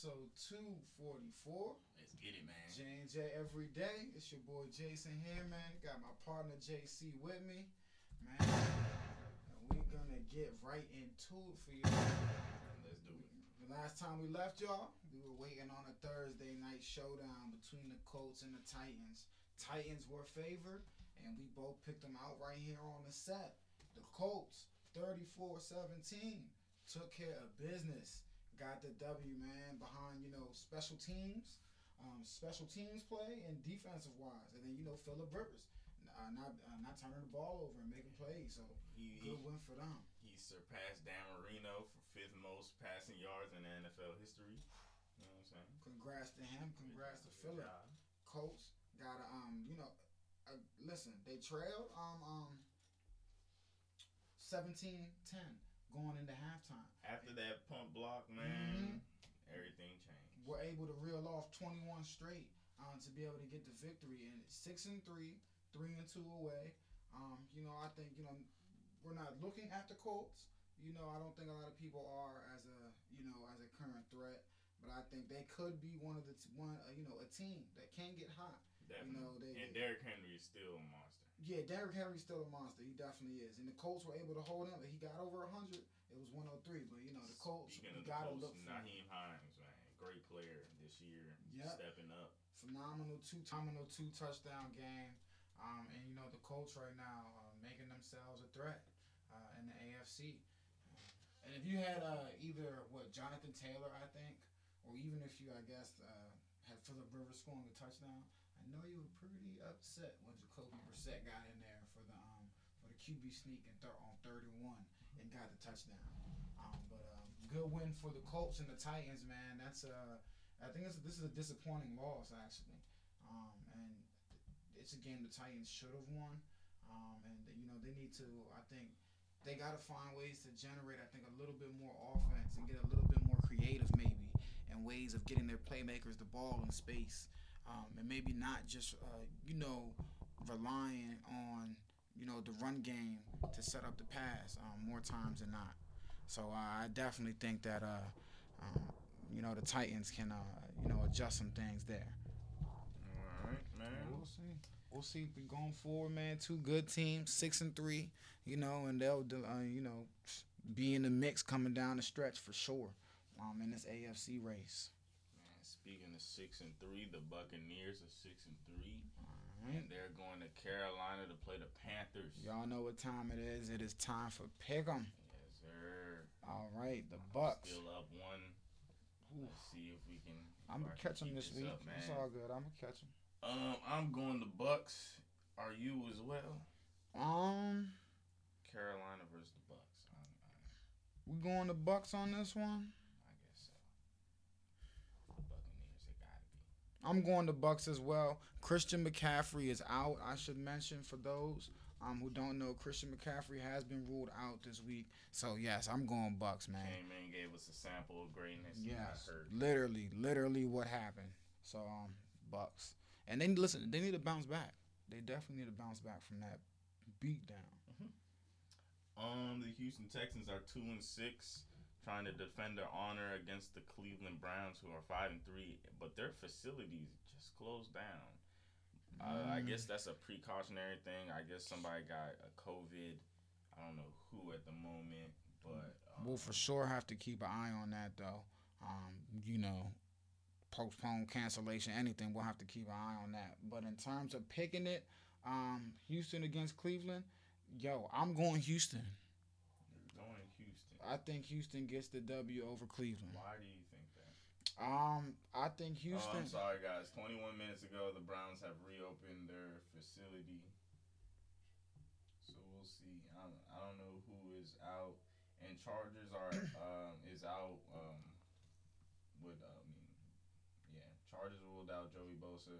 Episode 244. Let's get it, man. J&J every day. It's your boy Jason here, man. Got my partner JC with me. Man, and we gonna get right into it for you. Let's do it. The last time we left y'all, we were waiting on a Thursday night showdown between the Colts and the Titans. Titans were favored, and we both picked them out right here on the set. The Colts, 34-17, took care of business. Got the W, man, behind, you know, special teams, um, special teams play, and defensive wise. And then, you know, Philip Rivers, uh, not uh, not turning the ball over and making plays. So, He, he, good win for them. he surpassed Dan Marino for fifth most passing yards in NFL history. You know what I'm saying? Congrats to him. Congrats to Philip. Colts got to um, you know, uh, listen, they trailed um um 17-10 going into halftime. After that Were able to reel off 21 straight um to be able to get the victory and 6 and 3, 3 and 2 away. Um, you know, I think, you know, we're not looking at the Colts. You know, I don't think a lot of people are as a, you know, as a current threat, but I think they could be one of the t- one, uh, you know, a team that can get hot. Definitely. know, they- and Derrick Henry is still a monster. Yeah, Derrick Henry's still a monster. He definitely is. And the Colts were able to hold him. But he got over 100. It was 103. But, you know, the Colts, Speaking you of the got to Colts, look for Nyheim Hines, great player this year, Yep. stepping up. phenomenal two phenomenal two touchdown game. Um, and, you know, the Colts right now uh, making themselves a threat uh, in the AFC. And if you had uh, either, what, Jonathan Taylor, I think, or even if you, I guess, uh, had Philip Rivers scoring a touchdown, I know you were pretty upset when Jacoby Brissett got in there for the um, for the QB sneak and thir- on third and one and got the touchdown. Um, but um, good win for the Colts and the Titans, man. That's a, I think it's, this is a disappointing loss actually, um, and it's a game the Titans should have won. Um, and you know they need to. I think they got to find ways to generate. I think a little bit more offense and get a little bit more creative maybe and ways of getting their playmakers the ball in space um, and maybe not just uh, you know relying on you know the run game to set up the pass um, more times than not. So uh, I definitely think that uh, um, you know the Titans can uh, you know adjust some things there. All right, man. We'll see. We'll see. Going forward, man. Two good teams, six and three. You know, and they'll uh, you know be in the mix coming down the stretch for sure. Um, in this AFC race. Man, Speaking of six and three, the Buccaneers are six and three, right. and they're going to Carolina to play the Panthers. Y'all know what time it is. It is time for Pick'em. Yes, sir. All right, the Bucks. Still up one. Let's see if we can. I'm gonna catch them this week. up, It's all good. I'm gonna catch them. Um, I'm going the Bucks. Are you as well? Um, Carolina versus the Bucks. I, I, we going the Bucks on this one. I guess so. The Buccaneers, they gotta be. I'm going the Bucks as well. Christian McCaffrey is out. I should mention for those um, who don't know, Christian McCaffrey has been ruled out this week. So yes, I'm going Bucks, man. Came in, gave us a sample of greatness. Yes, literally, literally what happened. So um, Bucks, and they listen. They need to bounce back. They definitely need to bounce back from that beat down. Um, the Houston Texans are two and six, trying to defend their honor against the Cleveland Browns, who are five and three. But their facilities just closed down. Uh, I Mm. guess that's a precautionary thing. I guess somebody got a COVID. I don't know who at the moment, but um, We'll for sure have to keep an eye on that though. Um, you know, postpone, cancellation, anything. We'll have to keep an eye on that. But in terms of picking it, um, Houston against Cleveland, yo, I'm going Houston. going Houston. I think Houston gets the W over Cleveland. Why do you? Um, I think Houston. Oh. I'm sorry, guys. 21 minutes ago, the Browns have reopened their facility. So we'll see. I don't, I don't know who is out. and Chargers are um, is out. Um, with uh, I mean, yeah, Chargers ruled out Joey Bosa.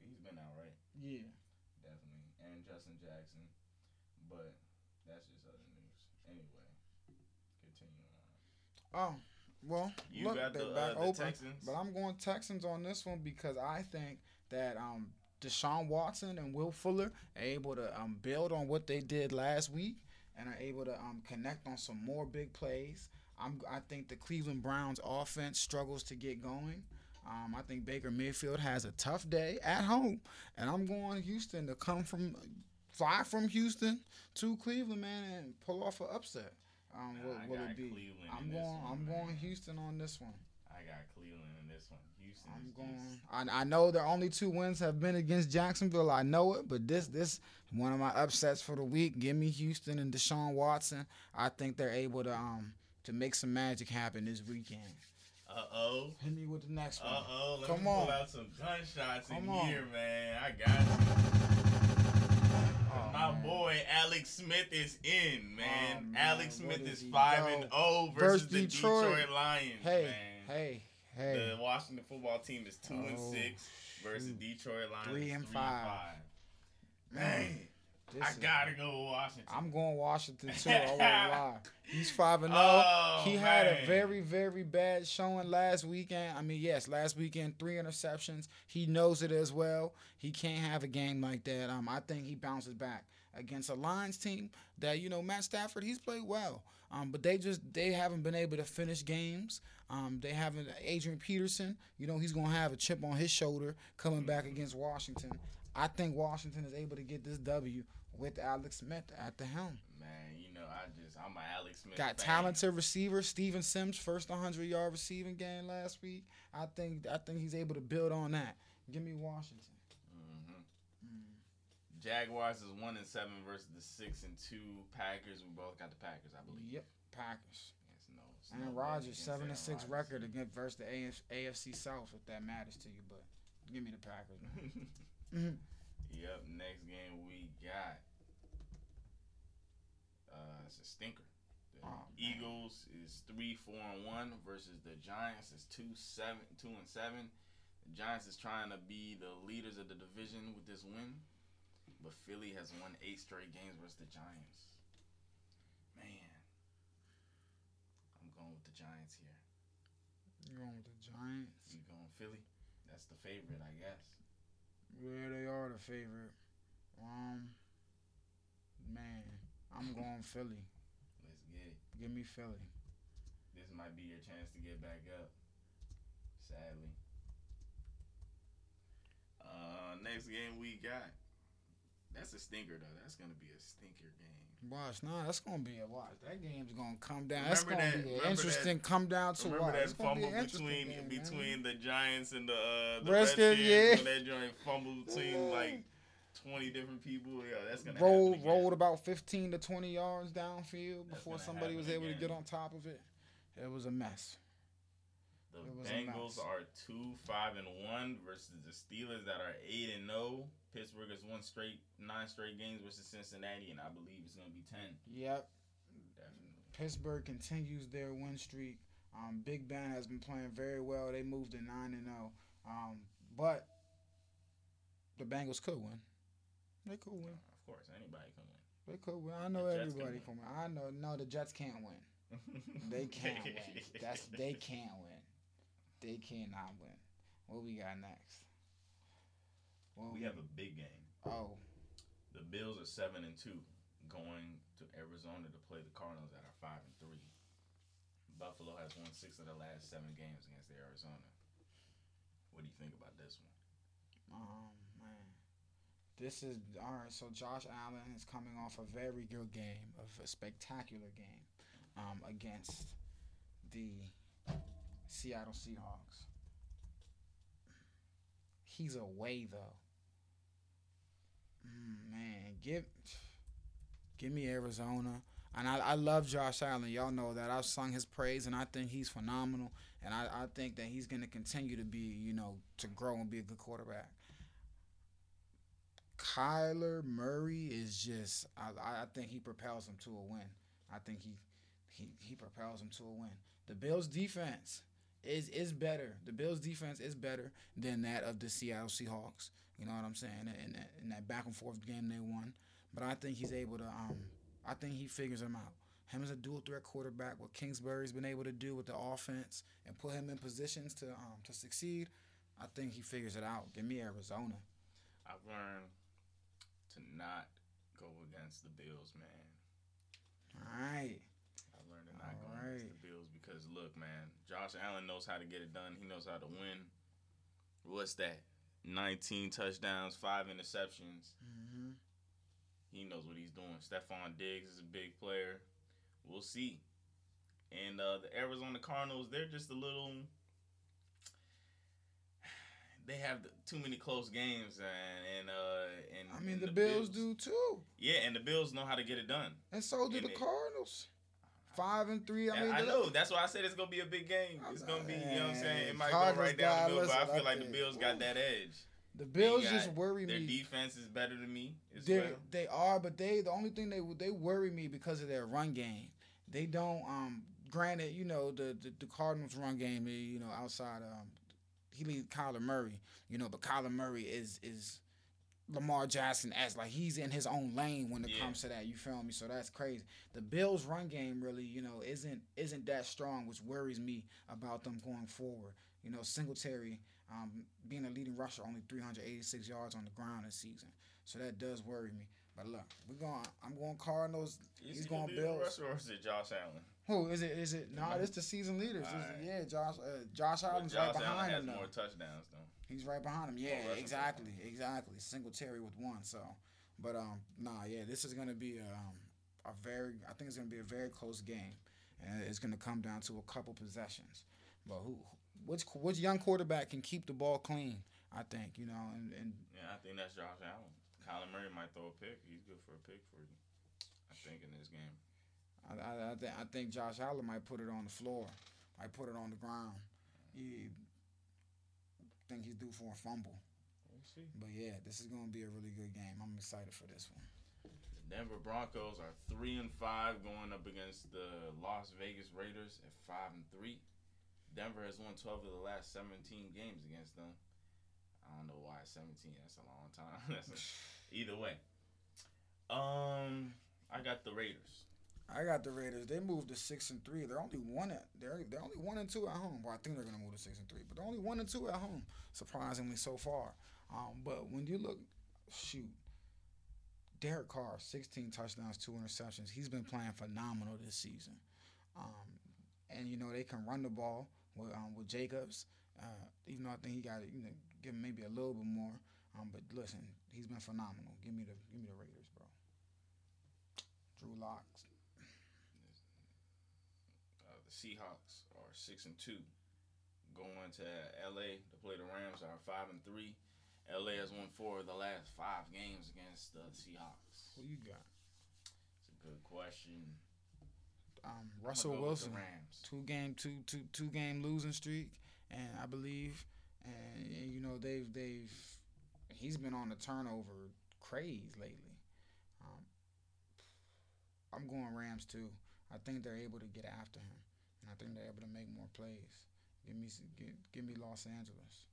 He's been out, right? Yeah. Definitely, and Justin Jackson. But that's just other news. Anyway, continue on. Oh, well, You look, got they're the, back uh, open. Texans. But I'm going Texans on this one because I think that um, Deshaun Watson and Will Fuller are able to um, build on what they did last week and are able to um, connect on some more big plays. I'm, I think the Cleveland Browns offense struggles to get going. Um, I think Baker Mayfield has a tough day at home, and I'm going Houston to come from fly from Houston to Cleveland, man, and pull off an upset. Um, Nah, what I will it be? Cleveland I'm going. one, I'm man. going Houston on this one. I got Cleveland in this one. Houston I'm is going. I, I know their only two wins have been against Jacksonville. I know it, but this this one of my upsets for the week. Give me Houston and Deshaun Watson. I think they're able to um to make some magic happen this weekend. Uh oh. Hit me with the next one. Uh oh. Come me pull on. out some gunshots in on. here, man. I got you. Oh, boy Alex Smith is in, man. Oh, man. Alex Smith does is five go? and zero versus, Versus the Detroit. Detroit, Lions, Hey, man. hey, hey. The Washington football team is two and six versus shoot. Detroit Lions Three is and three five. Man, This I is- gotta go with Washington. I'm going Washington too. I won't lie. He's five and zero. Oh, He had a very, very bad showing last weekend. I mean, yes, last weekend, three interceptions. He knows it as well. He can't have a game like that. Um, I think he bounces back against a Lions team that you know Matt Stafford. He's played well, um, but they just they haven't been able to finish games. Um, they haven't. Adrian Peterson, you know, he's gonna have a chip on his shoulder coming back against Washington. I think Washington is able to get this W with Alex Smith at the helm. Man, you know, I just I'm an Alex Smith. Got fan. talented receiver Steven Sims first 100 yard receiving game last week. I think I think he's able to build on that. Give me Washington. Jaguars is one and seven versus the six and two Packers. We both got the Packers, I believe. Yep, Packers. It's no, Aaron no Rodgers seven and six record against versus the AF, AFC South if that matters to you. But give me the Packers. Man. Mhm. Yep. Next game we got. Uh, it's a stinker. The Oh, man. Eagles is three, four, and one versus the Giants is two, seven, two and seven. The Giants is trying to be the leaders of the division with this win, but Philly has won eight straight games versus the Giants. Man, I'm going with the Giants here. You going with the Giants? You going Philly? That's the favorite, I guess. Yeah, they are the favorite. Um, man, I'm going Philly. Let's get it. Give me Philly. This might be your chance to get back up. Sadly. Uh, next game we got. That's a stinker though. That's gonna be a stinker game. Watch, nah, that's gonna be a watch. That game's gonna come down. Remember that's gonna that- be an interesting come down to Remember watch. that gonna be fumble an interesting between man. between the Giants and the uh, the Redskins, yeah. when that joint fumbled between like twenty different people. Yeah, that's gonna rolled again. rolled about 15 to 20 yards downfield That's before somebody was able to get on top of it. It was a mess. The It was a Bengals are two, five, and one versus the Steelers that are eight and zero. Pittsburgh has won straight nine straight games versus Cincinnati, and I believe it's gonna be ten. Yep. Definitely. Pittsburgh continues their win streak. Um, Big Ben has been playing very well. They moved to nine and zero. Um, but the Bengals could win. They could win. Of course, anybody can win. They could win. I know The everybody can win. I know. No, the Jets can't win. win. They can't win. That's they can't win. They cannot win. What we got next? What We have a big game. oh The Bills are seven and two, going to Arizona to play the Cardinals that are five and three. Buffalo has won six of the last seven games against Arizona. What do you think about this one? um man, this is all right. So Josh Allen is coming off a very good game, of a spectacular game, um against the Seattle Seahawks. He's away though. Mm, man, give give me Arizona. And I, I love Josh Allen. Y'all know that. I've sung his praise, and I think he's phenomenal. And I, I think that he's going to continue to be, you know, to grow and be a good quarterback. Kyler Murray is just, I, I think he propels him to a win. I think he he he propels them to a win. The Bills defense is is better. The Bills defense is better than that of the Seattle Seahawks. You know what I'm saying? In that, in that back and forth game they won, but I think he's able to. Um, I think he figures them out. Him as a dual threat quarterback, what Kingsbury's been able to do with the offense and put him in positions to um, to succeed, I think he figures it out. Give me Arizona. I've learned to not go against the Bills, man. All right. I've learned to not go Alright. against the Bills because look, man, Josh Allen knows how to get it done. He knows how to win. What's that? 19 touchdowns, five interceptions. Mm-hmm. He knows what he's doing. Stefon Diggs is a big player. We'll see. And uh, the Arizona Cardinals, they're just a little. They have the, too many close games, and and uh, and I mean, and the, Bills, do too, Yeah, and the Bills know how to get it done. and so do And the it- Cardinals. Five and three. I mean, I know. That's why I said it's gonna be a big game. It's gonna be, you know what I'm saying? It might Cardinals go right down the middle, but I feel I like the Bills got that edge. The Bills They just worry Their me. Their defense is better than me as They well. they are, but they the only thing they they worry me because of their run game. They don't. Um, granted, you know the the, the Cardinals' run game. eh, You know, outside um, he leads Kyler Murray. You know, but Kyler Murray is is Lamar Jackson as like he's in his own lane when it Yeah. comes to that. You feel me? So that's crazy. The Bills' run game really, you know, isn't isn't that strong, which worries me about them going forward. You know, Singletary um, being a leading rusher, only 386 yards on the ground this season. So that does worry me. But look, we're going. I'm going Cardinals. Is he's he going Bills. rusher or is it Josh Allen? Who is it? Is it? Nah, this the season leaders. Alright. yeah, Josh. Uh, Josh Allen's Josh right Allen behind has him. though. more touchdowns though. He's right behind him. Yeah, rushing exactly, exactly. Singletary with one. So, but um, nah, yeah, this is gonna be um a very. I think it's gonna be a very close game, and it's gonna come down to a couple possessions. But who, which which young quarterback can keep the ball clean? I think you know, and and Yeah, I think that's Josh Allen. Kyler Murray might throw a pick. He's good for a pick for you. I think in this game. I I, I, th- I think Josh Allen might put it on the floor, might put it on the ground. He think he's due for a fumble. We'll see. But yeah, this is gonna be a really good game. I'm excited for this one. The Denver Broncos are three and five going up against the Las Vegas Raiders at five and three. Denver has won twelve of the last seventeen games against them. I don't know why seventeen. That's a long time. That's a, either way. Um, I got the Raiders. I got the Raiders. They moved to six and three. They're only one at they're they're only one and two at home. Well, I think they're gonna move to six and three, but they're only one and two at home. Surprisingly, so far. Um, but when you look, shoot, Derek Carr, sixteen touchdowns, two interceptions. He's been playing phenomenal this season. Um, and you know they can run the ball with um, with Jacobs. Uh, even though I think he got you know give him maybe a little bit more. Um, but listen, he's been phenomenal. Give me the give me the Raiders, bro. Drew Locks. Seahawks are six and two. Going to LA to play the Rams are five and three. LA has won four of the last five games against the Seahawks. Who you got? It's a good question. Um, Russell go Wilson, Rams. two game, two two two game losing streak, and I believe, and, and, you know they've they've he's been on the turnover craze lately. Um, I'm going Rams too. I think they're able to get after him, and I think they're able to make more plays. Give me give, give me Los Angeles,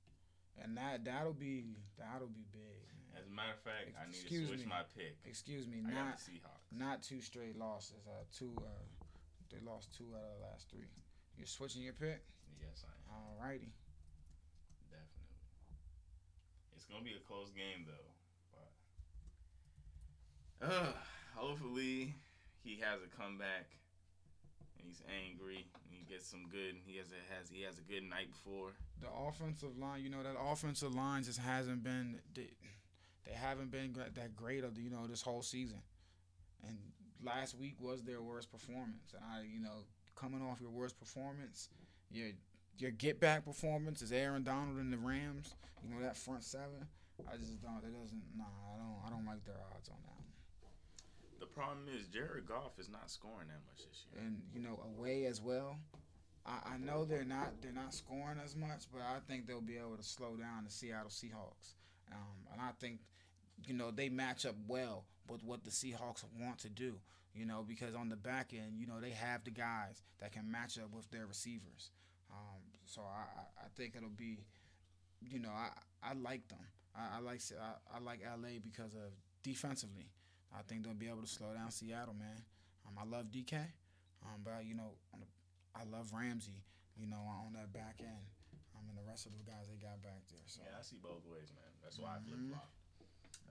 and that that'll be that'll be big. Man. As a matter of fact, I need to Excuse switch me. my pick. Excuse me, I not Seahawks. not two straight losses. Uh, two. Uh, they lost two out of the last three. You're switching your pick. Yes, I am. Alrighty. Definitely. It's gonna be a close game though. But uh, hopefully he has a comeback and he's angry and he gets some good. He has a has he has a good night before. The offensive line, you know, that offensive line just hasn't been. They, they haven't been that great of you know this whole season, and last week was their worst performance. And I, you know, coming off your worst performance, your your get back performance is Aaron Donald and the Rams. You know that front seven. I just don't. It doesn't. Nah, I don't. I don't like their odds on that. The problem is Jared Goff is not scoring that much this year. and you know away as well. I, I know they're not they're not scoring as much, but I think they'll be able to slow down the Seattle Seahawks. Um, and I think you know they match up well with what the Seahawks want to do. You know, because on the back end, you know, they have the guys that can match up with their receivers. Um, so I, I think it'll be, you know, I, I like them. I, I like I, I like LA because of defensively. I think they'll be able to slow down Seattle, man. Um, I love DK, um, but you know, I love Ramsey. You know, on that back end. Um, and the rest of the guys they got back there. So yeah, I see both ways, man. That's why mm-hmm. I flip flop.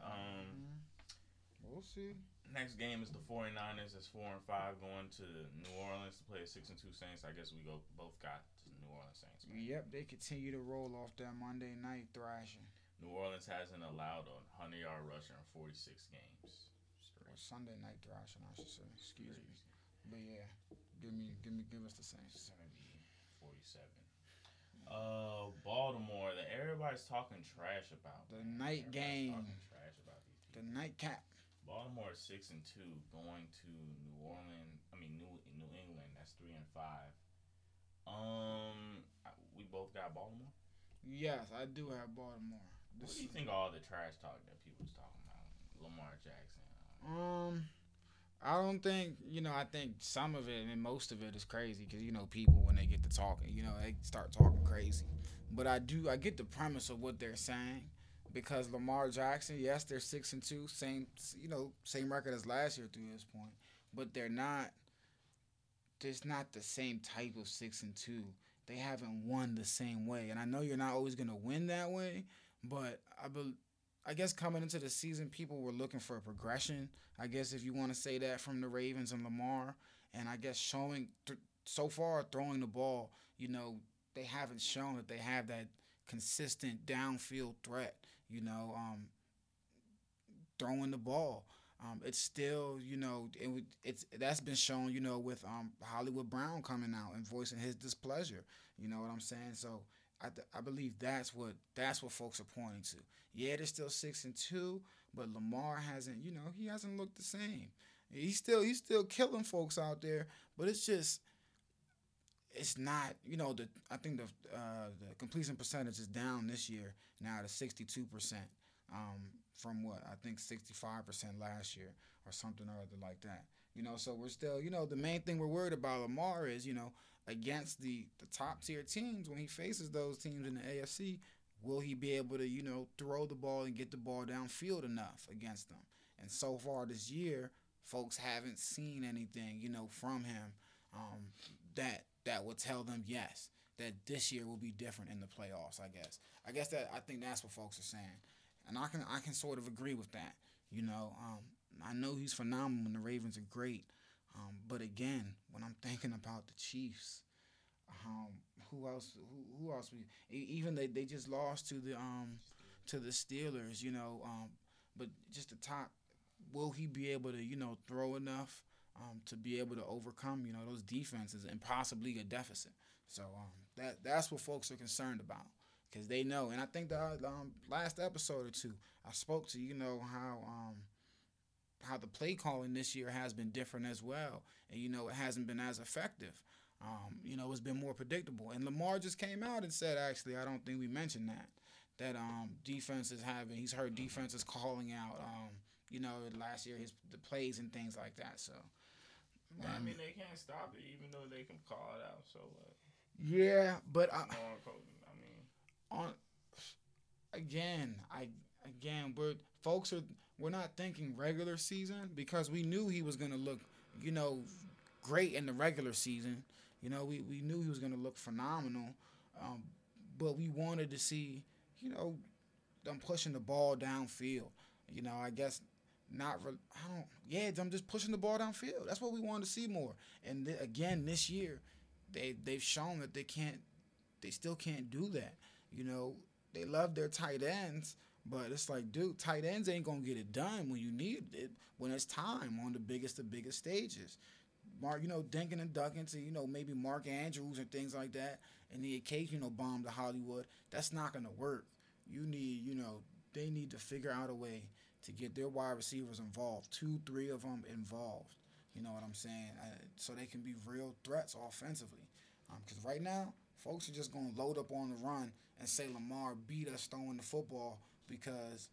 Um, mm-hmm. we'll see. Next game is the 49ers. It's four and five going to New Orleans to play a six and two Saints. I guess we go both got to New Orleans Saints. Man. Yep, they continue to roll off that Monday night thrashing. New Orleans hasn't allowed a hundred yard rusher in 46 games. Sunday night thrashing, I should say. Excuse me. But yeah, give me, give me, give us the Saints. 47. Uh, Baltimore. That everybody's talking trash about. The man. night everybody's game. trash about these. The nightcap. Baltimore is six and two, going to New Orleans. I mean New New England. That's three and five. Um, we both got Baltimore. Yes, I do have Baltimore. This what do you think all the trash talk that people's talking about? Lamar Jackson. Um, I don't think you know. I think some of it and most of it is crazy because you know people when they get to talking, you know, they start talking crazy. But I do. I get the premise of what they're saying because Lamar Jackson, yes, they're six and two, same you know same record as last year through this point, but they're not. There's not the same type of six and two. They haven't won the same way, and I know you're not always gonna win that way, but I believe I guess coming into the season, people were looking for a progression. I guess if you want to say that from the Ravens and Lamar, and I guess showing th- so far throwing the ball, you know, they haven't shown that they have that consistent downfield threat. You know, um, throwing the ball. Um, it's still, you know, it, it's that's been shown, you know, with um, Hollywood Brown coming out and voicing his displeasure. You know what I'm saying? So I, th- I believe that's what that's what folks are pointing to. Yeah, they're still six and two, but Lamar hasn't, you know, he hasn't looked the same. He's still he's still killing folks out there, but it's just it's not, you know, the I think the uh, the completion percentage is down this year now to sixty two percent. Um, from what I think sixty five percent last year or something or other like that. You know, so we're still, you know, the main thing we're worried about Lamar is, you know, against the the top tier teams when he faces those teams in the AFC, will he be able to you know throw the ball and get the ball downfield enough against them? And so far this year, folks haven't seen anything you know from him um, that that would tell them yes that this year will be different in the playoffs. I guess I guess that I think that's what folks are saying, and I can I can sort of agree with that. You know, um, I know he's phenomenal and the Ravens are great. Um, but again, when I'm thinking about the Chiefs, um, who else? Who, who else? We, even they, they just lost to the um to the Steelers, you know. Um, but just the top, will he be able to you know throw enough um, to be able to overcome you know those defenses and possibly a deficit? So um, that that's what folks are concerned about because they know. And I think the um, last episode or two, I spoke to you know how um how the play calling this year has been different as well, and you know it hasn't been as effective. Um, you know, it's been more predictable. And Lamar just came out and said, actually, I don't think we mentioned that. That um, defense is having, he's heard defenses calling out, um, you know, last year his the plays and things like that. So, um, I mean, they can't stop it, even though they can call it out. So, uh, yeah, but I, I mean, on again, I again, we're folks are we're not thinking regular season because we knew he was gonna look, you know, great in the regular season. You know, we, we knew he was going to look phenomenal, um, but we wanted to see, you know, them pushing the ball downfield. You know, I guess not. Re- I don't. Yeah, I'm just pushing the ball downfield. That's what we wanted to see more. And th- again, this year, they they've shown that they can't. They still can't do that. You know, they love their tight ends, but it's like, dude, tight ends ain't gonna get it done when you need it when it's time on the biggest of biggest stages. Mark, you know, dinking and ducking to, you know, maybe Mark Andrews and things like that, and the occasional bomb to Hollywood, that's not to work. You need, you know, they need to figure out a way to get their wide receivers involved, two, three of them involved. You know what I'm saying? Uh, so they can be real threats offensively. Because um, right now, folks are just to load up on the run and say Lamar beat us throwing the football because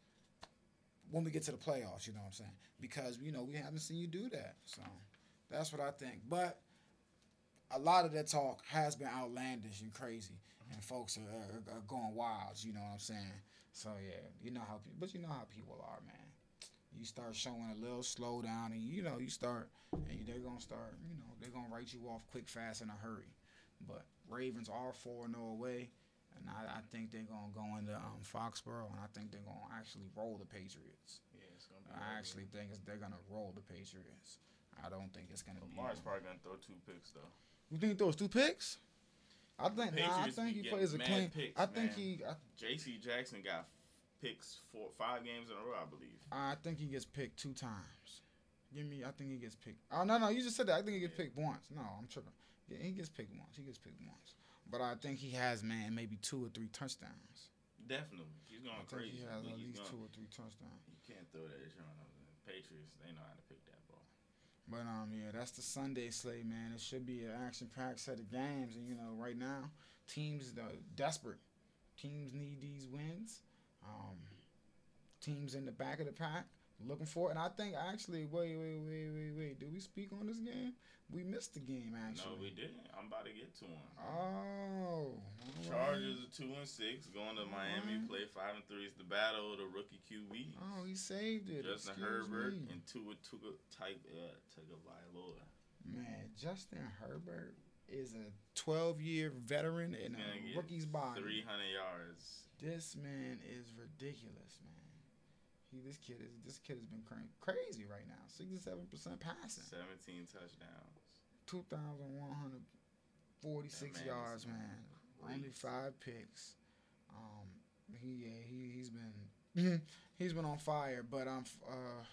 when we get to the playoffs. You know what I'm saying? Because you know we haven't seen you do that. So that's what I think. But a lot of that talk has been outlandish and crazy, and folks are, are, are going wild. You know what I'm saying? So yeah, you know how, but you know how people are, man. You start showing a little slowdown, and you know you start, and they're gonna start. You know they're gonna write you off quick, fast, in a hurry. But Ravens are four and no away, and I, I think they're gonna go into um, Foxborough, and I think they're gonna actually roll the Patriots. Yeah, it's gonna be. I actually think it's, they're gonna roll the Patriots. I don't think it's gonna be. Lamar's probably gonna throw two picks though. You think he throws two picks? I think. Nah, I think he plays a clean. picks, I think man. he. I, J.C. Jackson got picks four, five games in a row, I believe. I think he gets picked two times. Give me. I think he gets picked. Oh no, no, you just said that. I think he gets Yeah. picked once. No, I'm tripping. Yeah, he gets picked once. He gets picked once. But I think he has man maybe two or three touchdowns. Definitely, he's I going think crazy. he has at least gonna- two or three touchdowns. You can't throw that shit on them. Patriots, they know how to pick that ball. But um, yeah, that's the Sunday slate, man. It should be an action-packed set of games, and you know, right now, teams are desperate. Teams need these wins. Um, teams in the back of the pack looking for it, and I think actually, wait, wait, wait, wait, wait. Do we speak on this game? We missed the game actually. No, we didn't. I'm about to get to one. Oh, all Chargers are two and six, going to Miami, Alright. play five and three. It's the battle of the rookie QBs. Oh, he saved it. Justin Excuse Herbert me. and Tua Tua type uh, Tagovailoa. Man, Justin Herbert is a 12-year veteran in a rookie's body. 300 yards. This man is ridiculous, man. He, this kid is this kid has been cra- crazy right now. Sixty-seven percent passing, 17 touchdowns. two thousand one hundred forty-six That man is yards, man. Only five picks. Um, he yeah, he he's been he's been on fire, but um, uh,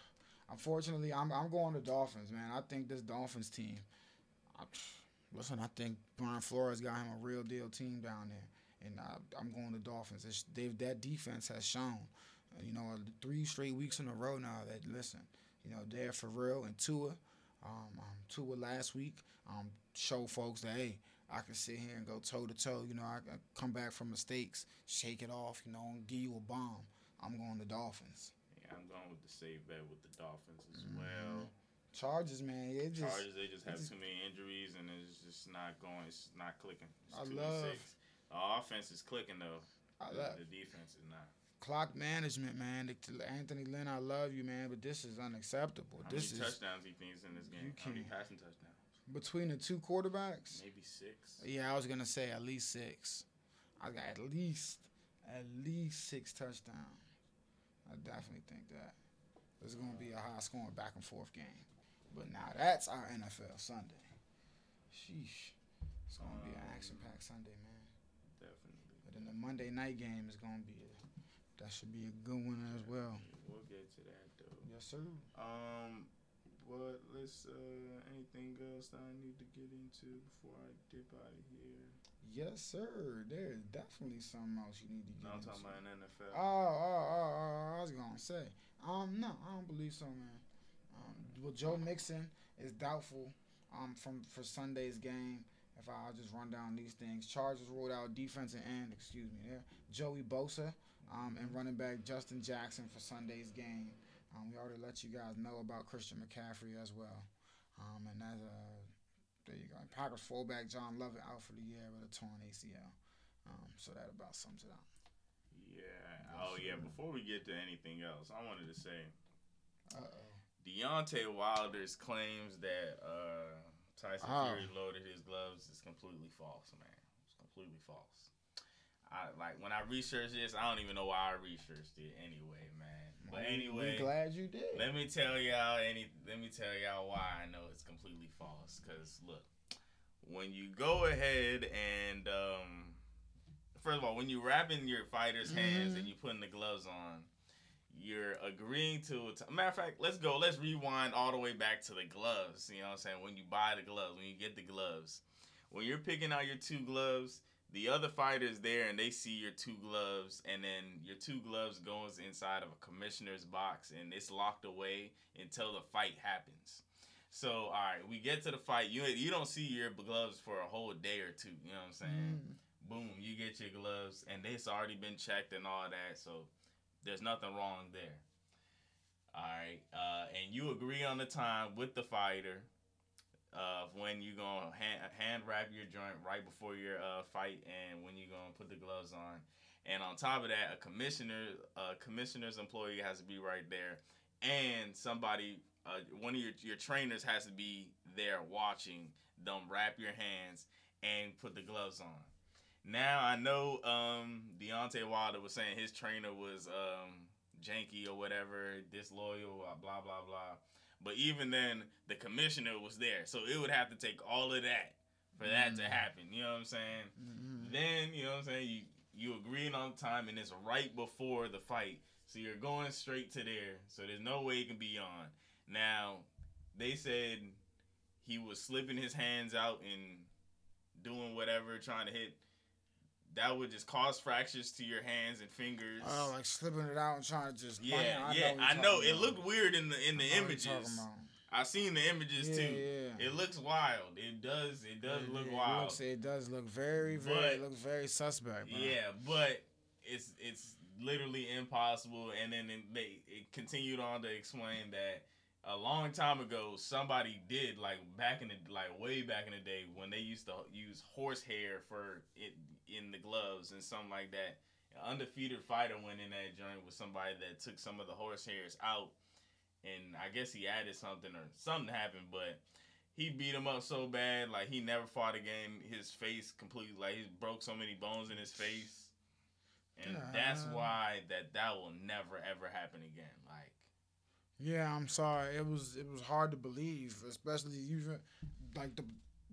unfortunately, I'm I'm going to Dolphins, man. I think this Dolphins team. I, listen, I think Brian Flores got him a real deal team down there, and I, I'm going to Dolphins. It's, they've that defense has shown, you know, three straight weeks in a row now that listen, you know, they're for real. And Tua, um, um Tua last week, um, show folks that hey, I can sit here and go toe to toe. You know, I can come back from mistakes, shake it off, you know, and give you a bomb. I'm going to Dolphins. Yeah, I'm going with the safe bet with the Dolphins as Mhm. well. Charges, man, it just Chargers, they just have just- too many injuries and it's just not going. It's not clicking. It's I love-. The offense is clicking though. I the, love the defense is not. Clock management, man. Anthony Lynn, I love you, man, but this is unacceptable. How this many is touchdowns he thinks in this you game? How many passing touchdowns? between the two quarterbacks. Maybe six. Yeah, I was gonna say at least six. I got at least at least six touchdowns. I definitely think that is gonna be a high scoring back and forth game. But now that's our NFL Sunday. Sheesh, it's gonna be an Um, action packed Sunday, man. Definitely. But then the Monday night game is gonna be a, that should be a good one as well. We'll get to that though. Yes, sir. Um, what? Let's. Uh, anything else that I need to get into before I dip out of here? Yes, sir. There is definitely something else you need to get No, I'm into. talking about an NFL. Oh, oh, oh, oh, I was gonna say. Um, no, I don't believe so, man. Um, well, Joe Mixon is doubtful. Um, from for Sunday's game. If I'll just run down these things, Chargers rolled out defensive end. Excuse me, there. Joey Bosa, um, and running back Justin Jackson for Sunday's game. Um, we already let you guys know about Christian McCaffrey as well. Um, and that's uh, there you go. Packers fullback John Lovett out for the year with a torn ACL. Um, so that about sums it up. Yeah. Oh yeah. Before we get to anything else, I wanted to say Uh oh. Deontay Wilder's claims that uh, Tyson Oh. Fury loaded his gloves is completely false, man. It's completely false. I like when I researched this. I don't even know why I researched it anyway, man. But anyway, glad you did. Let me tell y'all any. Let me tell y'all why I know it's completely false. Cause look, when you go ahead and um, first of all, when you wrapping your fighter's hands Mhm. and you putting the gloves on, you're agreeing to. a t- matter of fact, let's go. Let's rewind all the way back to the gloves. You know what I'm saying? When you buy the gloves, when you get the gloves, when you're picking out your two gloves. The other fighter's there and they see your two gloves, and then your two gloves goes inside of a commissioner's box and it's locked away until the fight happens. So, all right, we get to the fight. You you don't see your gloves for a whole day or two. You know what I'm saying? Mm. Boom, you get your gloves, and it's already been checked and all that. So, there's nothing wrong there. All right, uh, and you agree on the time with the fighter of when you gonna hand, hand wrap your joint right before your uh, fight, and when you gonna put the gloves on. And on top of that, a commissioner, a commissioner's employee has to be right there, and somebody, uh, one of your your trainers has to be there watching them wrap your hands and put the gloves on. Now I know um, Deontay Wilder was saying his trainer was um, janky or whatever, disloyal, blah blah blah. But even then, the commissioner was there, so it would have to take all of that for that to Mm. happen. You know what I'm saying? Mhm. Then you know what I'm saying. You you agreeing on time, and it's right before the fight, so you're going straight to there. So there's no way it can be on. Now they said he was slipping his hands out and doing whatever, trying to hit. That would just cause fractures to your hands and fingers. Oh, like slipping it out and trying to just. yeah, I yeah, what I know. talking It looked weird in the in the I know images. talking about. I seen the images Yeah, too. yeah. It looks wild. It does. It does Yeah, look It, wild. looks, it does look very, very. But- it looks very suspect. Bro. Yeah, but it's it's literally impossible. And then it- they it continued on to explain that a long time ago somebody did like back in the like way back in the day when they used to use horsehair for it in the gloves and something like that. An undefeated fighter went in that joint with somebody that took some of the horsehairs out, and I guess he added something or something happened, but. He beat him up so bad, like he never fought again. His face completely, like he broke so many bones in his face, and that's uh. why that that will never ever happen again. Yeah, I'm sorry. It was it was hard to believe, especially even like the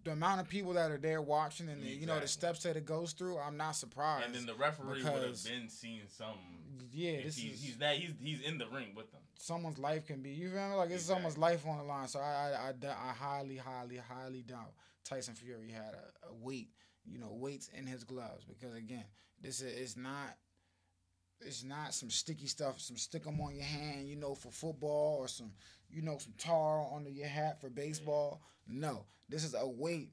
the amount of people that are there watching and the, you know the steps that it goes through. I'm not surprised. and then the referee would have been seeing something. yeah, this he's, is he's that he's he's in the ring with them. someone's life can be. You feel me? Like it's someone's life on the line. So I I I highly highly highly doubt Tyson Fury had a, a weight you know weights in his gloves because again this is it's not. It's not some sticky stuff, some stick 'em on your hand, you know, for football or some, you know, some tar under your hat for baseball. No, this is a weight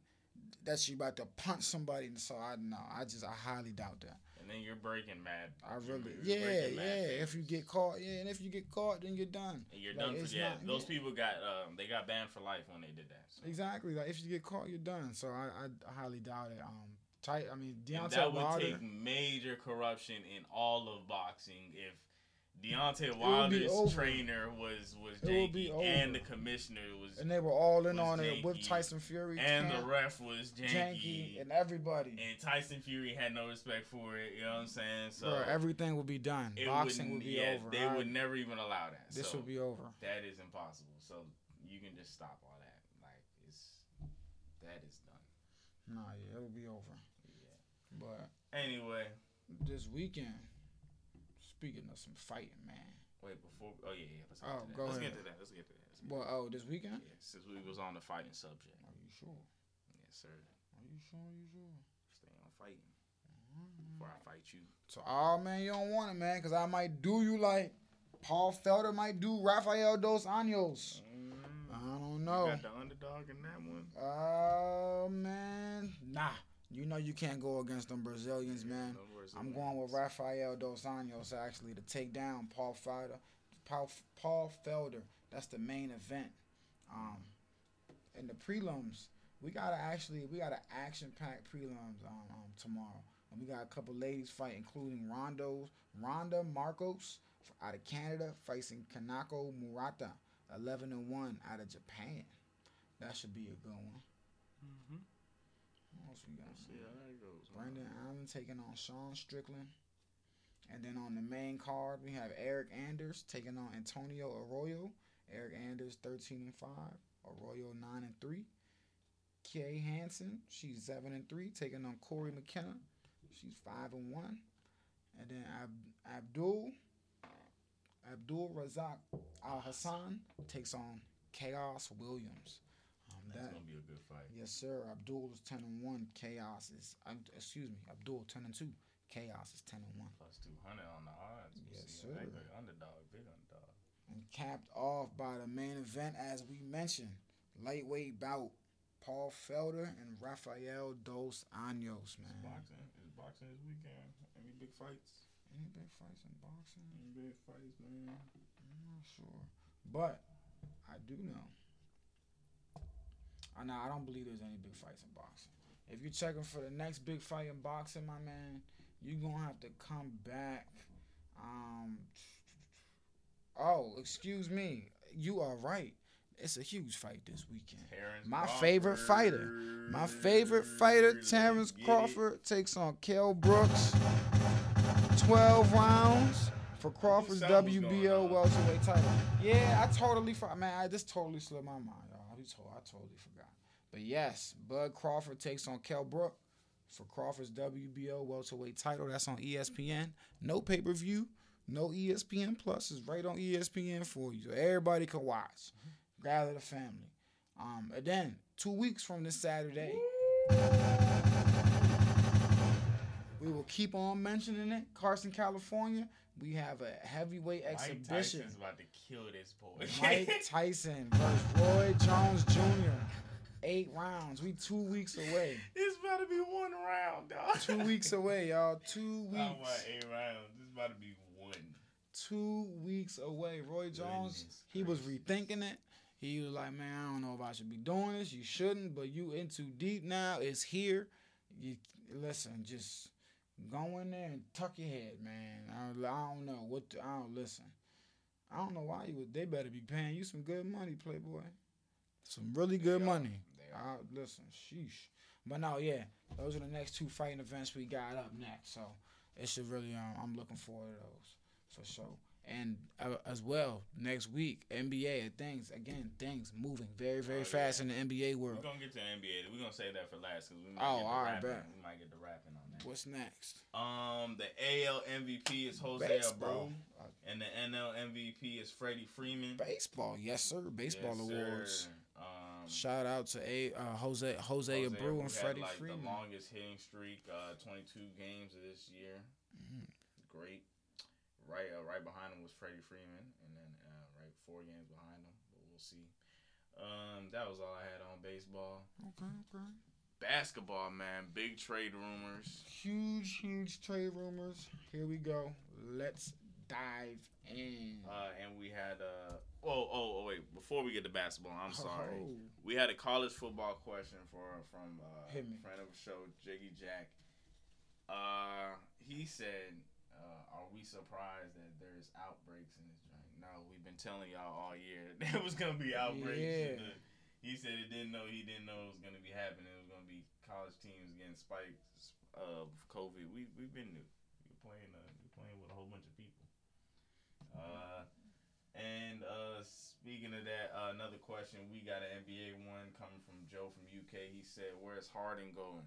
that you're about to punch somebody. And So I no, I just I highly doubt that. And then you're breaking mad. I really, you're yeah, yeah. If you get caught, yeah, and if you get caught, then you're done. And you're like, done for yeah. not- those yeah. people got um they got banned for life when they did that. So. Exactly. Like if you get caught, you're done. So I, I, highly doubt it. Um, tight. I mean, And Deontay that would take major corruption in all of boxing if Deontay Wilder's trainer was was janky and the commissioner was and they were all in on it with Tyson Fury and the ref was janky, janky, and everybody. and Tyson Fury had no respect for it. You know what I'm saying? So Bro, everything would be done. Boxing would be yeah, over. They I- would never even allow that. this so would be over. that is impossible. So you can just stop all that. Like it's that is done. Nah, yeah, it would be over. But Anyway, this weekend, speaking of some fighting, man. wait before. Oh yeah, yeah. Let's get Oh, to that. Let's get to that. Let's get to that. Let's get Well, oh, this weekend? Yeah, since we was on the fighting subject. Are you sure? Yes, sir. Are you sure? Are you sure? Stay on fighting mm-hmm. before I fight you. So, oh man, you don't want it, man, because I might do you like Paul Felder might do Rafael Dos Anjos. Mm-hmm. I don't know. You got the underdog in that one. Oh man, nah. You know you can't go against them Brazilians, man. I'm going with Rafael Dos Anjos actually to take down Paul Felder. Paul, Paul Felder. That's the main event. Um, in the prelims, we gotta actually we got an action packed prelims um, um tomorrow, and we got a couple ladies fight, including Rondo's Randa Markos out of Canada facing Kanako Murata, 11 and one out of Japan. That should be a good one. Else we got? See how that goes. Brendan Allen taking on Sean Strickland. And then on the main card, we have Eric Anders taking on Antonio Arroyo. Eric Anders 13 and 5, Arroyo 9 and 3. Kay Hansen, she's 7 and 3, taking on Cory McKenna. She's 5 and 1. And then Ab- Abdul Abdul Razak Al Hassan takes on Khaos Williams. That's that- gonna be a good fight. Yes, sir. Abdul is ten and one. Khaos is um, excuse me. Abdul ten and two. Khaos is ten and one. Plus two hundred on the odds. You Yes, see, sir. good underdog, big underdog. And capped off by the main event, as we mentioned, lightweight bout. Paul Felder and Rafael Dos Anjos, It's man. boxing. It's boxing this weekend. Any big fights? Any big fights in boxing? Any big fights, man? I'm not sure, but I do know. I know I don't believe there's any big fights in boxing. If you're checking for the next big fight in boxing, my man, you're gonna have to come back. Um. Oh, excuse me. You are right. It's a huge fight this weekend. Terrence My favorite fighter. My favorite fighter, Terrence. Crawford, takes on Kell Brooks. 12 rounds for Crawford's something was going WBO welterweight title. Yeah, I totally. Man, I just totally slipped my mind, y'all. I, totally forgot. But yes, Bud Crawford takes on Kell Brook for Crawford's WBO welterweight title. That's on ESPN. No pay per view, no ESPN Plus. It's right on ESPN for you. Everybody can watch. Gather the family. Um, and then two weeks from this Saturday, we will keep on mentioning it. Carson, California. We have a heavyweight Mike exhibition. Tyson's about to kill this boy. Mike Tyson versus Roy Jones Jr. Eight rounds. We two weeks away. It's about to be one round, dog. Two weeks away, y'all. Two weeks. I want eight rounds. This about to be one. Two weeks away. Roy Jones, Goodness he was rethinking it. He was like, man, I don't know if I should be doing this. You shouldn't, but you in too deep now. It's here. You listen, just go in there and tuck your head, man. I, I don't know what. To, I don't listen. I don't know why you would. They better be paying you some good money, Playboy. Some really good are. money. They I, listen, sheesh. But no, yeah, those are the next two fighting events we got up next. So it should really. Um, I'm looking forward to those for sure. And uh, as well, next week NBA things again, things moving very, very Oh, fast yeah. in the NBA world. We're gonna get to NBA. We're gonna save that for last because we might Oh, get to all right, rapping. bet. We might get to rapping on. What's next? Um, the AL MVP is Jose Baseball. Abreu, and the NL MVP is Freddie Freeman. Baseball, yes sir. Baseball Yes, awards. sir. Um, Shout out to a uh, Jose Jose, Jose Abreu and Freddie like, Freeman. The longest hitting streak, uh, 22 games of this year. Mhm. Great. Right, uh, right behind him was Freddie Freeman, and then uh, right four games behind him. But we'll see. Um, that was all I had on baseball. Okay, okay. Basketball, man. Big trade rumors. Huge, huge trade rumors. Here we go. Let's dive in. Uh, and we had uh oh oh oh wait before we get to basketball I'm sorry Oh. we had a college football question for from uh, friend of the show Jiggy Jack. Uh, he said, uh, "Are we surprised that there's outbreaks in this joint?" No, we've been telling y'all all year that there was gonna be outbreaks. in Yeah. He said he didn't know he didn't know it was gonna be happening. It was gonna be college teams getting spikes of COVID. We we've been new. we're playing uh, we're playing with a whole bunch of people. Uh, and uh, speaking of that, uh, another question we got an NBA one coming from Joe from UK. He said, "Where's Harden going?"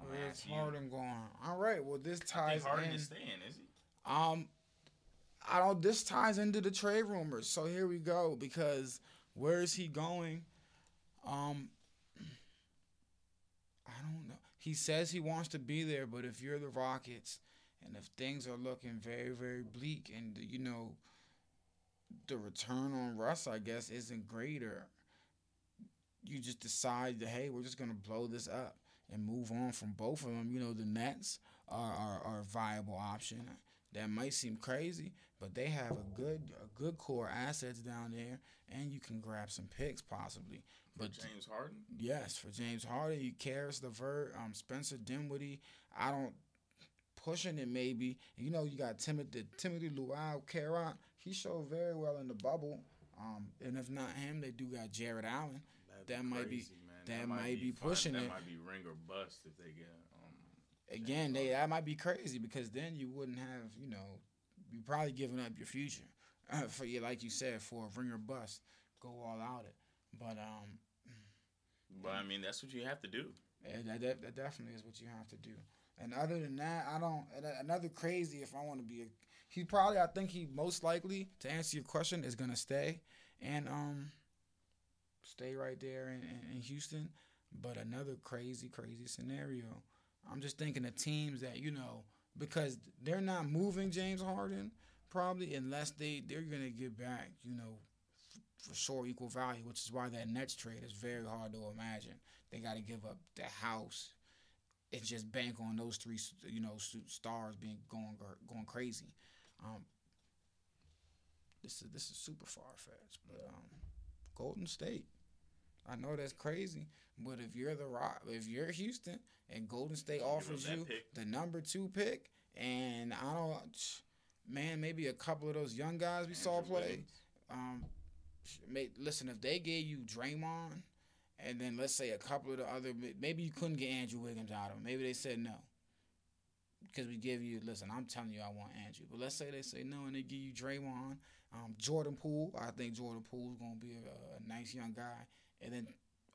I'm Where's ask you. Harden going? All right. Well, this I ties think Harden in. is staying, is he? Um, I don't. This ties into the trade rumors. So here we go. Because where is he going? Um, I don't know. He says he wants to be there, but if you're the Rockets, and if things are looking very, very bleak, and you know, the return on Russ, I guess, isn't greater. You just decide that hey, we're just gonna blow this up and move on from both of them. You know, the Nets are, are, are a viable option. That might seem crazy, but they have a good a good core assets down there, and you can grab some picks possibly. For But James Harden? yes, for James Harden, you Caris LeVert, um, Spencer Dinwiddie. I don't pushing it maybe. You know, you got Timothy Timothy Luwawu-Cabarrot. He showed very well in the bubble. Um, and if not him, they do got Jarrett Allen. That'd That might be- crazy, man. that might be fun. pushing that it. That might be ring or bust if they get. Um, Again, they that might be crazy because then you wouldn't have, you know, you probably giving up your future for you, like you said, for a ring or bust, go all out it. But um, but I mean, that's what you have to do. Yeah, that, that, that definitely is what you have to do. And other than that, I don't. Another crazy, if I want to be, a, he probably, I think he most likely to answer your question is gonna stay, and um, stay right there in, in, in Houston. But another crazy, crazy scenario. I'm just thinking of teams that you know because they're not moving James Harden probably unless they they're gonna get back, you know, for sure equal value, which is why that Nets trade is very hard to imagine. They got to give up the house and just bank on those three, you know, stars being going going crazy. Um, this is this is super far fetched. But um, Golden State. I know that's crazy, but if you're the Rock, if you're Houston and Golden State offers you pick. the number two pick, and I don't, man, maybe a couple of those young guys we saw play. Um, listen, if they gave you Draymond, and then let's say a couple of the other, maybe you couldn't get Andrew Wiggins out of them. Maybe they said no. Because we give you, listen, I'm telling you, I want Andrew. But let's say they say no, and they give you Draymond, um, Jordan Poole. I think Jordan Poole's gonna be a, a nice young guy, and then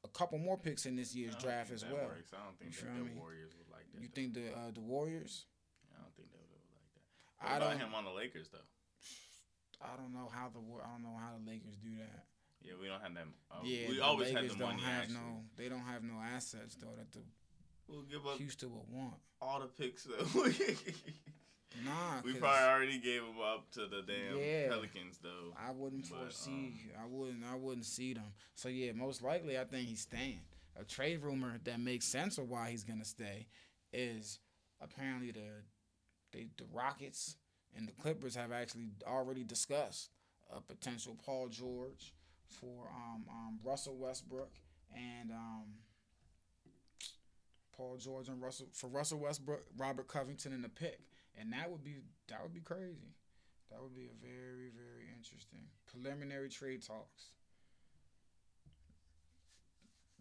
a couple more picks in this year's draft as well. works. I don't think You that the? Warriors would like that. You though. think the uh, the Warriors? I don't think they would like that. What I about don't. him on the Lakers though? I don't know how the I don't know how the Lakers do that. Yeah, we don't have them. Uh, yeah, we the always Lakers had the don't money. have actually. no. They don't have no assets though that the We'll give up Houston would want. all the picks though. Nah, we probably already gave them up to the damn Yeah. Pelicans though. I wouldn't But, foresee. I wouldn't. I wouldn't see them. So yeah, most likely, I think he's staying. A trade rumor that makes sense of why he's gonna stay is apparently the they, the Rockets and the Clippers have actually already discussed a potential Paul George for um, um, Russell Westbrook and um, Paul George and Russell for Russell Westbrook, Robert Covington in the pick, and that would be that would be crazy. That would be a very very interesting preliminary trade talks.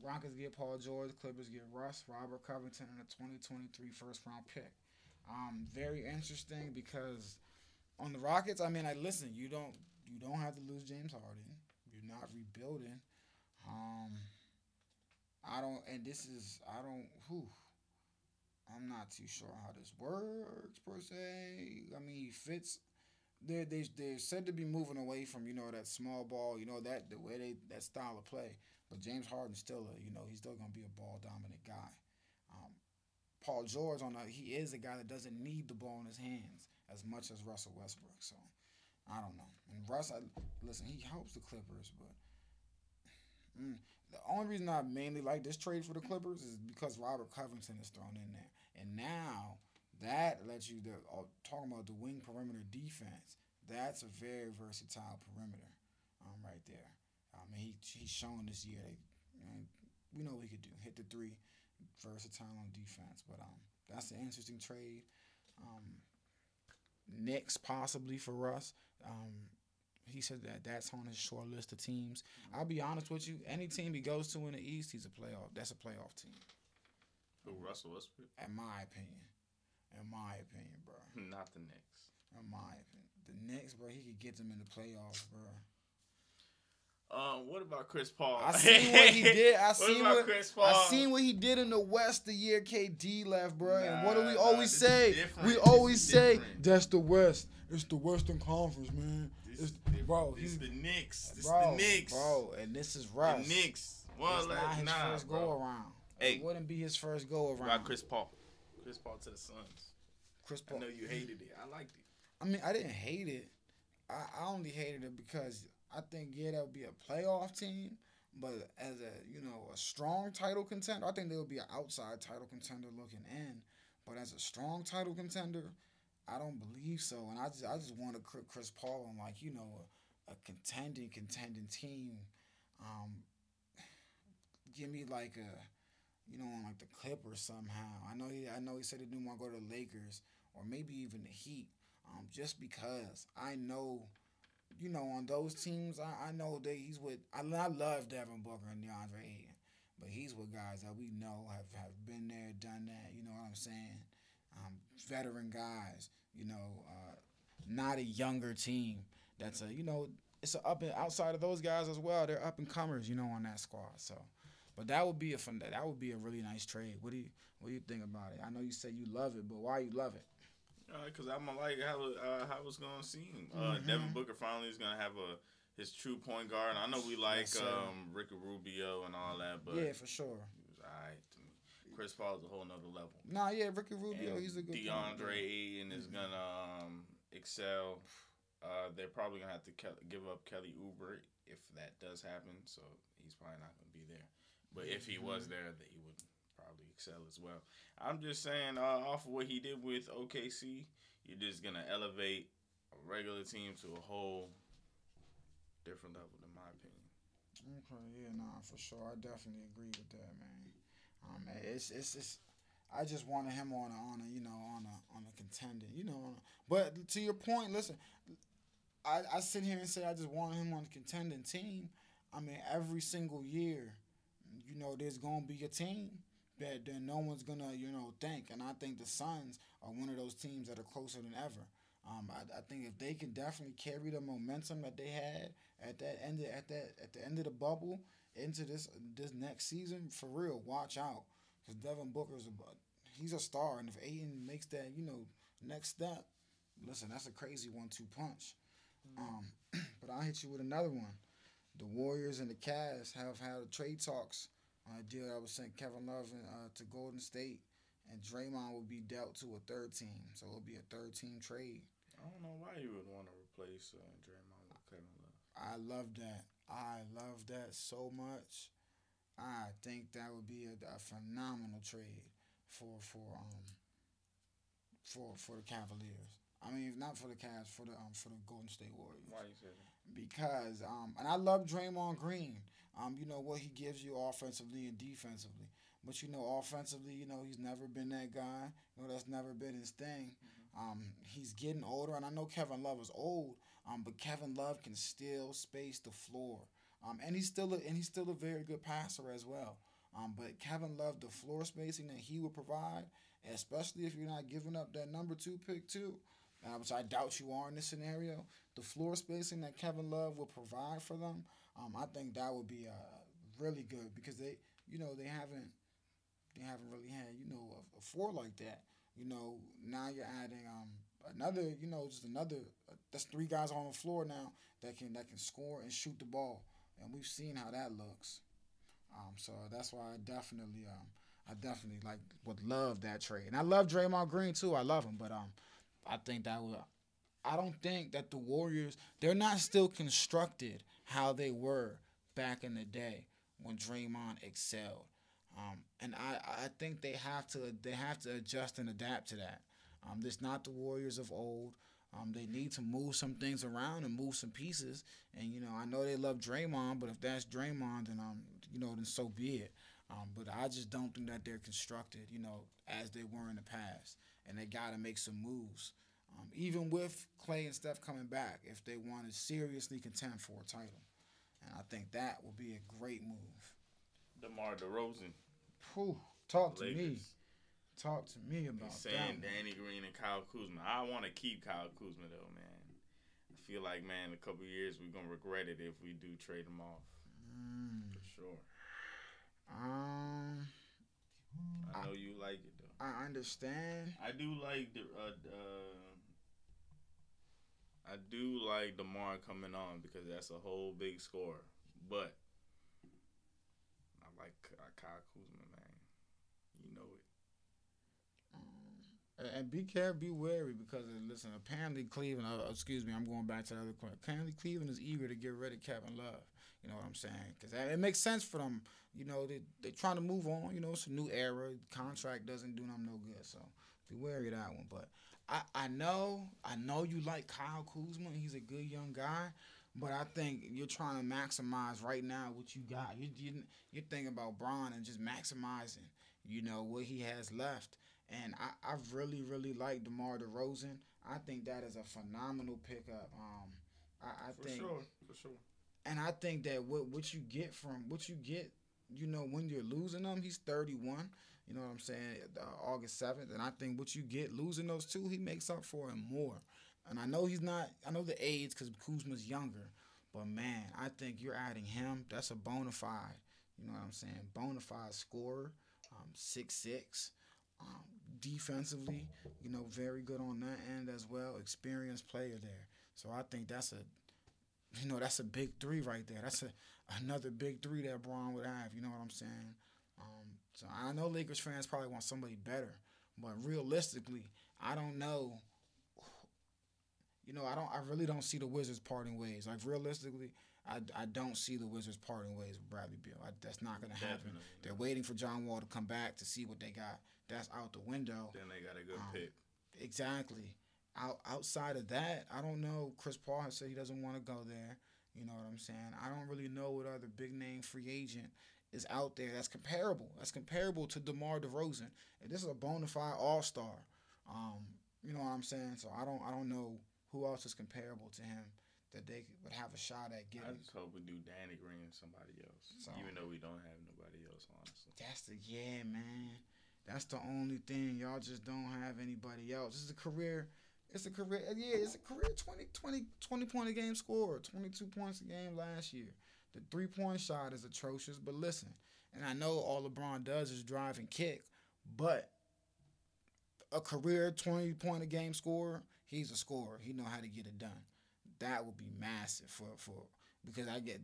Rockets get Paul George, Clippers get Russ, Robert Covington, and a 2023 first round pick. Um, very interesting because on the Rockets, I mean, I listen. You don't you don't have to lose James Harden. You're not rebuilding. Um, I don't, and this is I don't. Whew, I'm not too sure how this works per se. I mean, he fits. They they they're said to be moving away from you know that small ball. You know that the way they that style of play. But James Harden's still a you know he's still gonna be a ball dominant guy. Um, Paul George on a, he is a guy that doesn't need the ball in his hands as much as Russell Westbrook. So I don't know. And Russ, I, listen, he helps the Clippers, but mm, the only reason I mainly like this trade for the Clippers is because Robert Covington is thrown in there, and now that lets you the uh, talking about the wing perimeter defense. That's a very versatile perimeter, um, right there. I mean, he he's shown this year. You know, we know what he could do. Hit the three, versatile on defense. But um, that's an interesting trade. Um, Knicks possibly for Russ. Um, he said that that's on his short list of teams. I'll be honest with you. Any team he goes to in the East, he's a playoff. That's a playoff team, Who Russell Westbrook? in my opinion. In my opinion, bro. Not the Knicks. In my opinion, the Knicks, bro, he could get them in the playoffs, bro. Um, what about Chris Paul? I seen what he did. I what seen about what Chris Paul? I seen what he did in the West the year KD left, bro. and what do we nah, always say? We always say different. that's the West. It's the Western Conference, man. This It's, is bro, this is he's the Knicks. This bro, is the Knicks. bro, and this is The Russ. Knicks. Well, it's not his nah, first bro. go around. Hey. it wouldn't be his first go around. about Chris Paul? Chris Paul to the Suns. Chris I Paul. know you hated it. I liked it. I mean, I didn't hate it. I, I only hated it because I think yeah, that would be a playoff team, but as a you know a strong title contender, I think they would be an outside title contender looking in. But as a strong title contender, I don't believe so. And I just I just want to Chris Paul on like you know a, a contending contending team. Um, give me like a you know on like the Clippers somehow. I know he I know he said he didn't want to go to the Lakers or maybe even the Heat. Um, just because I know, you know, on those teams, I, I know that he's with. I, I love Devin Booker and DeAndre Ayton, but he's with guys that we know have, have been there, done that. You know what I'm saying? Um, veteran guys. You know, uh, not a younger team. That's a you know, it's a up and outside of those guys as well. They're up and comers. You know, on that squad. So. But that would be a fun. That would be a really nice trade. What do you What do you think about it? I know you say you love it, but why you love it? Because I'm gonna like how uh, how it's gonna seem. Uh, Mhm. Devin Booker finally is gonna have a his true point guard. I know we like Yes, um, Ricky Rubio and all that, but yeah, for sure. he was alright to me. Chris Paul's a whole nother level. Nah, yeah, Ricky Rubio, And he's a good. DeAndre Ayton is Mhm. gonna um, excel. Uh, they're probably gonna have to ke- give up Kelly Oubre if that does happen. So he's probably not gonna be there. But if he was Mhm. there, that he would probably excel as well. I'm just saying, uh, off of what he did with OKC, you're just gonna elevate a regular team to a whole different level, in my opinion. Okay, yeah, nah, for sure. I definitely agree with that, man. Um, it's it's it's. I just wanted him on a, on a you know on a on a contender, you know. A, but to your point, listen, I I sit here and say I just wanted him on a contending team. I mean, every single year, you know, there's gonna be a team that then no one's gonna you know think, and I think the Suns are one of those teams that are closer than ever. Um, I, I think if they can definitely carry the momentum that they had at that end of, at that at the end of the bubble into this this next season, for real, watch out because Devin Booker's a he's a star, and if Ayton makes that you know next step, listen, that's a crazy one-two punch. Um, but I'll hit you with another one. The Warriors and the Cavs have had trade talks on a deal that was sent Kevin Love uh, to Golden State, and Draymond will be dealt to a third team, so it'll be a third team trade. I don't know why you would want to replace uh, Draymond with Kevin Love. I love that. I love that so much. I think that would be a, a phenomenal trade for for um for for the Cavaliers. I mean, not for the Cavs, for the um for the Golden State Warriors. Why you say that? Because um and I love Draymond Green. Um, you know what he gives you offensively and defensively. But you know, offensively, you know, he's never been that guy. You know, that's never been his thing. Um, he's getting older, and I know Kevin Love is old, um, but Kevin Love can still space the floor. Um, and he's still a, and he's still a very good passer as well. Um, but Kevin Love, the floor spacing that he would provide, especially if you're not giving up that number two pick too, uh, which I doubt you are in this scenario, the floor spacing that Kevin Love will provide for them, um, I think that would be uh, really good because they, you know, they haven't they haven't really had you know a, a four like that. You know, now you're adding um another, you know, just another. Uh, that's three guys on the floor now that can that can score and shoot the ball, and we've seen how that looks. Um, so that's why I definitely um I definitely like would love that trade, and I love Draymond Green too. I love him, but um I think that would. I don't think that the Warriors they're not still constructed how they were back in the day when Draymond excelled. Um, and I, I think they have to they have to adjust and adapt to that. Um, this not the Warriors of old. Um, they need to move some things around and move some pieces. And you know, I know they love Draymond, but if that's Draymond, then um, you know, then so be it. Um, but I just don't think that they're constructed, you know, as they were in the past. And they got to make some moves. Um, even with Clay and Steph coming back, if they want to seriously contend for a title, and I think that would be a great move. DeMar DeRozan. Whew, talk to me. Talk to me about He's saying that. Danny Green and Kyle Kuzma. I want to keep Kyle Kuzma though, man. I feel like man, in a couple years we're gonna regret it if we do trade him off Mm, for sure. um, I know you like it though. I understand. I do like the uh, uh I do like Demar coming on because that's a whole big score, but I like Kyle Kuzma, man. You know it. And- And be careful, be wary because uh, listen. Apparently, Cleveland. Uh, excuse me, I'm going back to the other point. Apparently, Cleveland is eager to get rid of Kevin Love. You know what I'm saying? Because it makes sense for them. You know, they, they're trying to move on. You know, it's a new era. Contract doesn't do them no good. So be wary of that one. But I I know I know you like Kyle Kuzma. He's a good young guy. But I think you're trying to maximize right now what you got. You, you you're thinking about Bron and just maximizing. You know what he has left. And I, I really, really like DeMar DeRozan. I think that is a phenomenal pickup. Um, I, I For think, sure, for sure. and I think that what what you get from what you get, you know, when you're losing them, he's 31. You know what I'm saying? Uh, August 7th, and I think what you get losing those two, he makes up for it more. And I know he's not. I know the age because Kuzma's younger, but man, I think you're adding him. That's a bona fide. You know what I'm saying? Bona fide scorer, um, six six. Um, defensively, you know, very good on that end as well. Experienced player there. So I think that's a, you know, that's a big three right there. That's a another big three that Bron would have. You know what I'm saying? So I know Lakers fans probably want somebody better, but realistically, I don't know. You know, I don't. I really don't see the Wizards parting ways. Like realistically, I, I don't see the Wizards parting ways with Bradley Beal. I, that's not gonna happen. Definitely. They're waiting for John Wall to come back to see what they got. That's out the window. Then they got a good Um, pick. Exactly. Out outside of that, I don't know. Chris Paul has said he doesn't want to go there. You know what I'm saying? I don't really know what other big name free agent is out there that's comparable. That's comparable to DeMar DeRozan. And this is a bona fide all star. Um, you know what I'm saying? So I don't I don't know who else is comparable to him that they would have a shot at getting. I just hope we do Danny Green and somebody else, So- even though we don't have nobody else, honestly. That's the yeah, man. That's the only thing. Y'all just don't have anybody else. This is a career. It's a career. Yeah, it's a career 20, 20, 20 point a game score, 22 points a game last year. The three point shot is atrocious. But listen, and I know all LeBron does is drive and kick, but a career 20 point a game scorer, he's a scorer. He know how to get it done. That would be massive for for because I get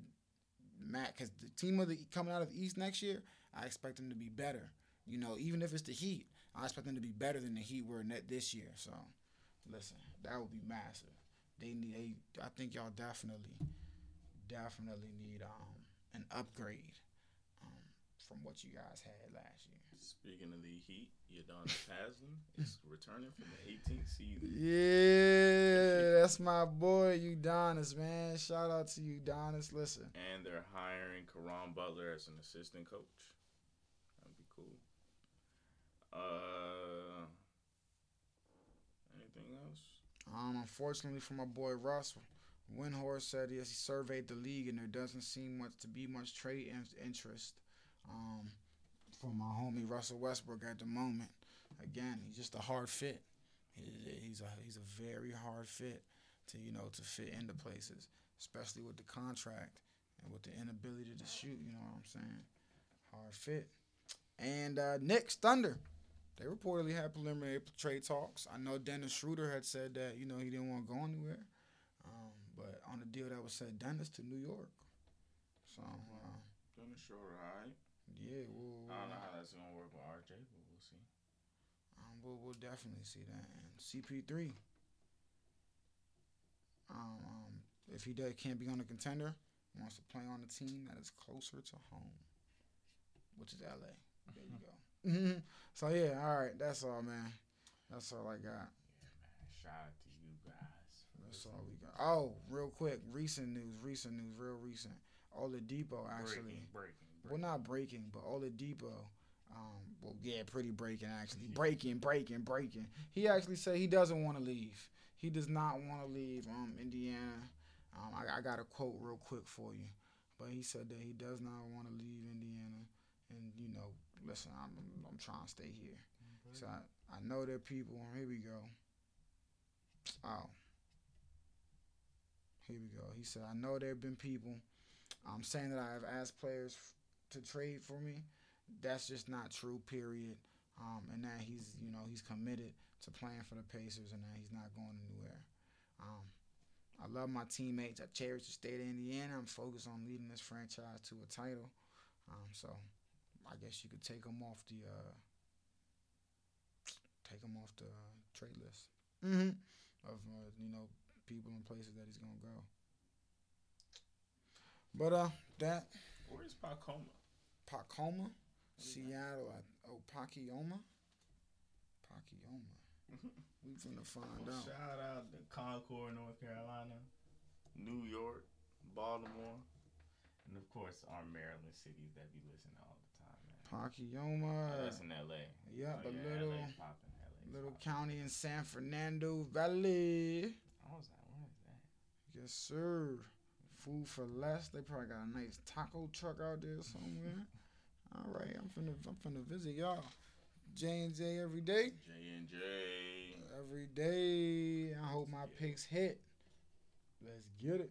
Matt because the team of the coming out of the East next year, I expect them to be better. You know, even if it's the Heat, I expect them to be better than the Heat were net this year. So, listen, that would be massive. They need. They, I think y'all definitely, definitely need um an upgrade um from what you guys had last year. Speaking of the Heat, Udonis Haslem is returning from the 18th season. Yeah, that's my boy Udonis, man. Shout out to Udonis. Listen, And they're hiring Caron Butler as an assistant coach. That'd be cool. Uh, anything else? Um, unfortunately for my boy Russ, Windhorst said yes, he surveyed the league and there doesn't seem much to be much trade in- interest. Um, for my homie Russell Westbrook at the moment. Again, he's just a hard fit. He- He's a he's a very hard fit to you know to fit into places, especially with the contract and with the inability to shoot. You know what I'm saying? Hard fit. And uh, Knicks Thunder. They reportedly had preliminary trade talks. I know Dennis Schroeder had said that you know he didn't want to go anywhere, on a deal that was said Dennis to New York. So uh, Doing the short ride. yeah, we'll, I don't know how that's gonna work with RJ, but we'll see. um, we'll, we'll definitely see that. And CP3, um, um, if he does, can't be on a contender, wants to play on a team that is closer to home, which is LA. There you go. So yeah, all right, that's all, man. That's all I got. Yeah, Man, shout out to. That's all we got. Oh, real quick, recent news, recent news, real recent. Oladipo actually, breaking, breaking, well not breaking, but Oladipo, um, well yeah, pretty breaking actually, breaking, breaking, breaking. He actually said he doesn't want to leave. He does not want to leave um Indiana. Um, I, I got a quote real quick for you, but he said that he does not want to leave Indiana, and you know, listen, I'm I'm trying to stay here. So I, I know there are people. Here we go. Oh. Here we go. He said, I know there have been people um, saying that I have asked players f- to trade for me. That's just not true, period. Um, and that he's, you know, he's committed to playing for the Pacers and that he's not going anywhere. Um, I love my teammates. I cherish the state of Indiana. I'm focused on leading this franchise to a title. Um, so I guess you could take him off the uh, take him off the uh, trade list mm-hmm. of uh, you know people and places that he's gonna go. But uh, that Where's Pacoima? Pacoima, Seattle, I, oh Pacoima, Pacoima. We finna find Well, out. shout out to Concord, North Carolina, New York, Baltimore, and of course our Maryland cities that be listening all the time. Oh, that's in LA. Yeah, Oh, a little LA's little county in San Fernando Valley. I was like, what is that? Yes, sir. Food for less. They probably got a nice taco truck out there somewhere. All right, I'm finna I'm finna visit y'all. J and J every day. J and J. Every day. I hope my picks hit. Let's get it.